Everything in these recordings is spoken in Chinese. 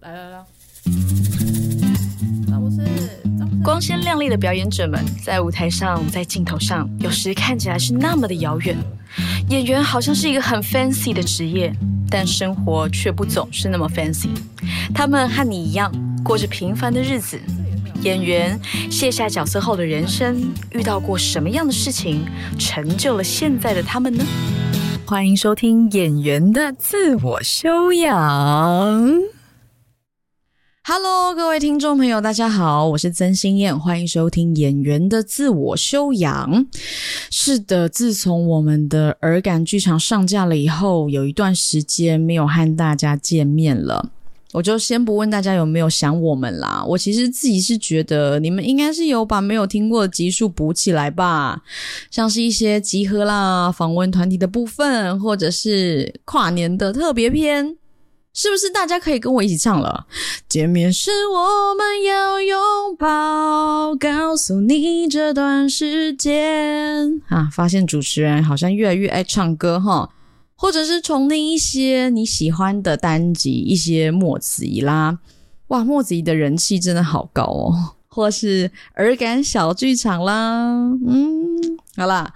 来来来，光鲜亮丽的表演者们，在舞台上，在镜头上，有时看起来是那么的遥远。演员好像是一个很 fancy 的职业，但生活却不总是那么 fancy。他们和你一样，过着平凡的日子。演员卸下角色后的人生，遇到过什么样的事情，成就了现在的他们呢？欢迎收听《演员的自我修养》。Hello，各位听众朋友，大家好，我是曾心燕，欢迎收听《演员的自我修养》。是的，自从我们的耳感剧场上架了以后，有一段时间没有和大家见面了。我就先不问大家有没有想我们啦，我其实自己是觉得你们应该是有把没有听过的集数补起来吧，像是一些集合啦、访问团体的部分，或者是跨年的特别篇，是不是大家可以跟我一起唱了？见面时我们要拥抱，告诉你这段时间啊，发现主持人好像越来越爱唱歌哈。或者是重听一些你喜欢的单集，一些墨子怡啦，哇，墨子怡的人气真的好高哦。或是耳感小剧场啦，嗯，好啦，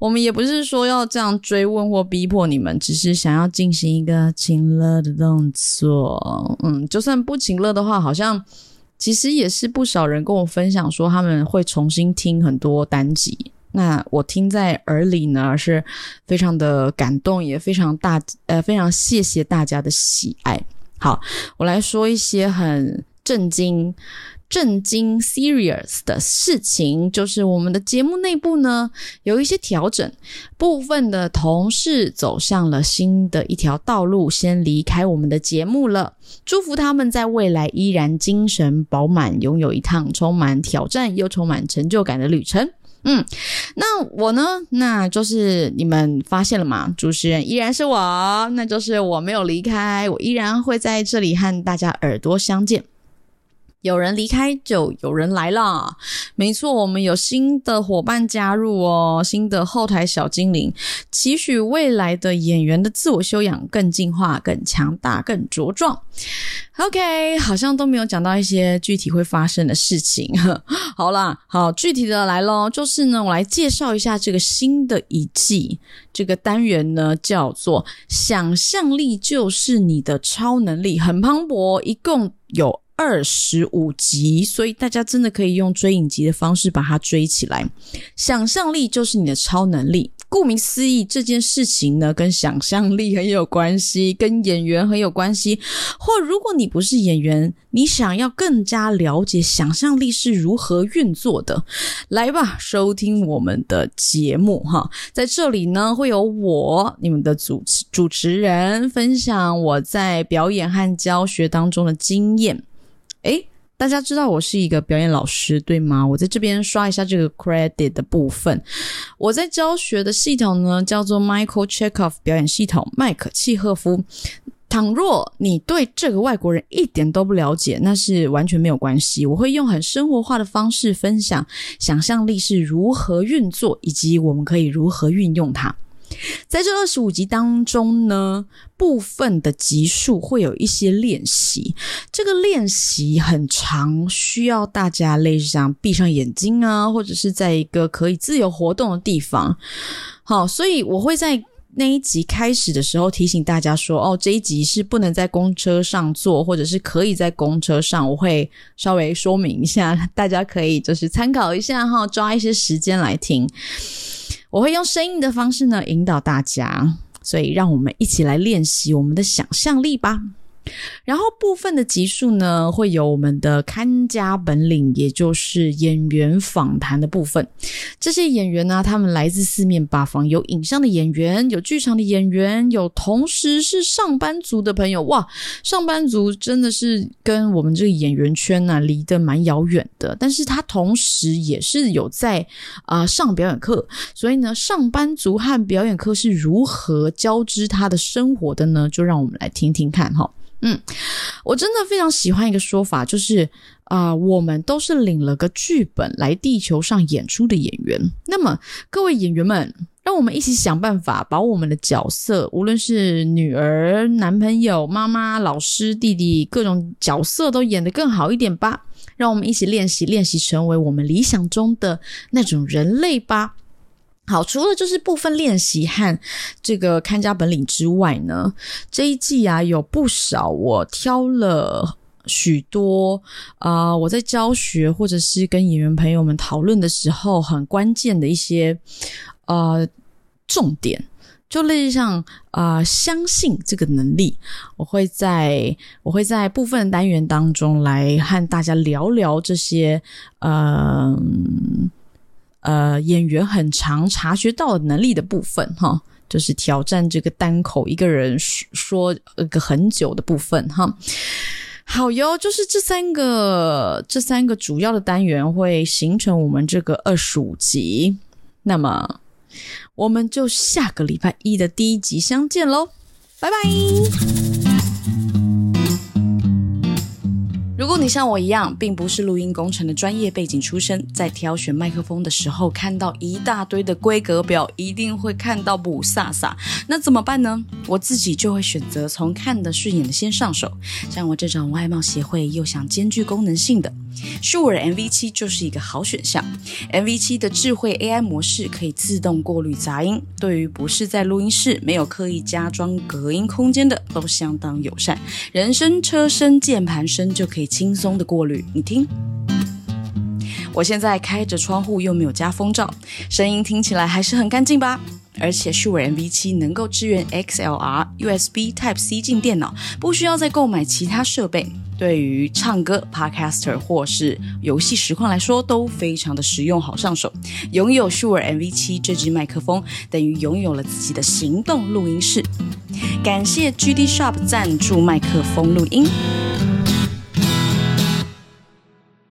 我们也不是说要这样追问或逼迫你们，只是想要进行一个请乐的动作。嗯，就算不请乐的话，好像其实也是不少人跟我分享说，他们会重新听很多单集。那我听在耳里呢，是非常的感动，也非常大，呃，非常谢谢大家的喜爱。好，我来说一些很震惊、震惊、serious 的事情，就是我们的节目内部呢有一些调整，部分的同事走向了新的一条道路，先离开我们的节目了。祝福他们在未来依然精神饱满，拥有一趟充满挑战又充满成就感的旅程。嗯，那我呢？那就是你们发现了吗？主持人依然是我，那就是我没有离开，我依然会在这里和大家耳朵相见。有人离开，就有人来了。没错，我们有新的伙伴加入哦，新的后台小精灵，期许未来的演员的自我修养更进化、更强大、更茁壮。OK，好像都没有讲到一些具体会发生的事情。好啦，好具体的来咯，就是呢，我来介绍一下这个新的一季这个单元呢，叫做“想象力就是你的超能力”，很磅礴，一共有。二十五集，所以大家真的可以用追影集的方式把它追起来。想象力就是你的超能力，顾名思义，这件事情呢跟想象力很有关系，跟演员很有关系。或如果你不是演员，你想要更加了解想象力是如何运作的，来吧，收听我们的节目哈。在这里呢，会有我你们的主持主持人分享我在表演和教学当中的经验。诶，大家知道我是一个表演老师，对吗？我在这边刷一下这个 credit 的部分。我在教学的系统呢，叫做 Michael Chekhov 表演系统，麦克契诃夫。倘若你对这个外国人一点都不了解，那是完全没有关系。我会用很生活化的方式分享想象力是如何运作，以及我们可以如何运用它。在这二十五集当中呢，部分的集数会有一些练习，这个练习很长，需要大家类似像闭上眼睛啊，或者是在一个可以自由活动的地方。好，所以我会在那一集开始的时候提醒大家说，哦，这一集是不能在公车上坐，或者是可以在公车上，我会稍微说明一下，大家可以就是参考一下哈，抓一些时间来听。我会用声音的方式呢引导大家，所以让我们一起来练习我们的想象力吧。然后部分的集数呢，会有我们的看家本领，也就是演员访谈的部分。这些演员呢，他们来自四面八方，有影像的演员，有剧场的演员，有同时是上班族的朋友。哇，上班族真的是跟我们这个演员圈呢离得蛮遥远的，但是他同时也是有在啊上表演课。所以呢，上班族和表演课是如何交织他的生活的呢？就让我们来听听看哈。嗯，我真的非常喜欢一个说法，就是啊，我们都是领了个剧本来地球上演出的演员。那么，各位演员们，让我们一起想办法把我们的角色，无论是女儿、男朋友、妈妈、老师、弟弟，各种角色都演得更好一点吧。让我们一起练习，练习成为我们理想中的那种人类吧。好，除了就是部分练习和这个看家本领之外呢，这一季啊有不少我挑了许多啊，我在教学或者是跟演员朋友们讨论的时候，很关键的一些呃重点，就类似像啊相信这个能力，我会在我会在部分单元当中来和大家聊聊这些呃。呃，演员很常察觉到能力的部分，哈，就是挑战这个单口一个人说一个很久的部分，哈。好哟，就是这三个这三个主要的单元会形成我们这个二十五集，那么我们就下个礼拜一的第一集相见喽，拜拜。如果你像我一样，并不是录音工程的专业背景出身，在挑选麦克风的时候，看到一大堆的规格表，一定会看到不飒飒。那怎么办呢？我自己就会选择从看得顺眼的先上手。像我这种外貌协会又想兼具功能性的。舒尔 MV 七就是一个好选项。MV 七的智慧 AI 模式可以自动过滤杂音，对于不是在录音室没有刻意加装隔音空间的都相当友善。人声、车声、键盘声就可以轻松的过滤。你听，我现在开着窗户又没有加风罩，声音听起来还是很干净吧？而且 Sure MV 七能够支援 XLR、USB Type C 进电脑，不需要再购买其他设备。对于唱歌、Podcaster 或是游戏实况来说，都非常的实用，好上手。拥有 Sure MV7 这支麦克风，等于拥有了自己的行动录音室。感谢 GD Shop 赞助麦克风录音。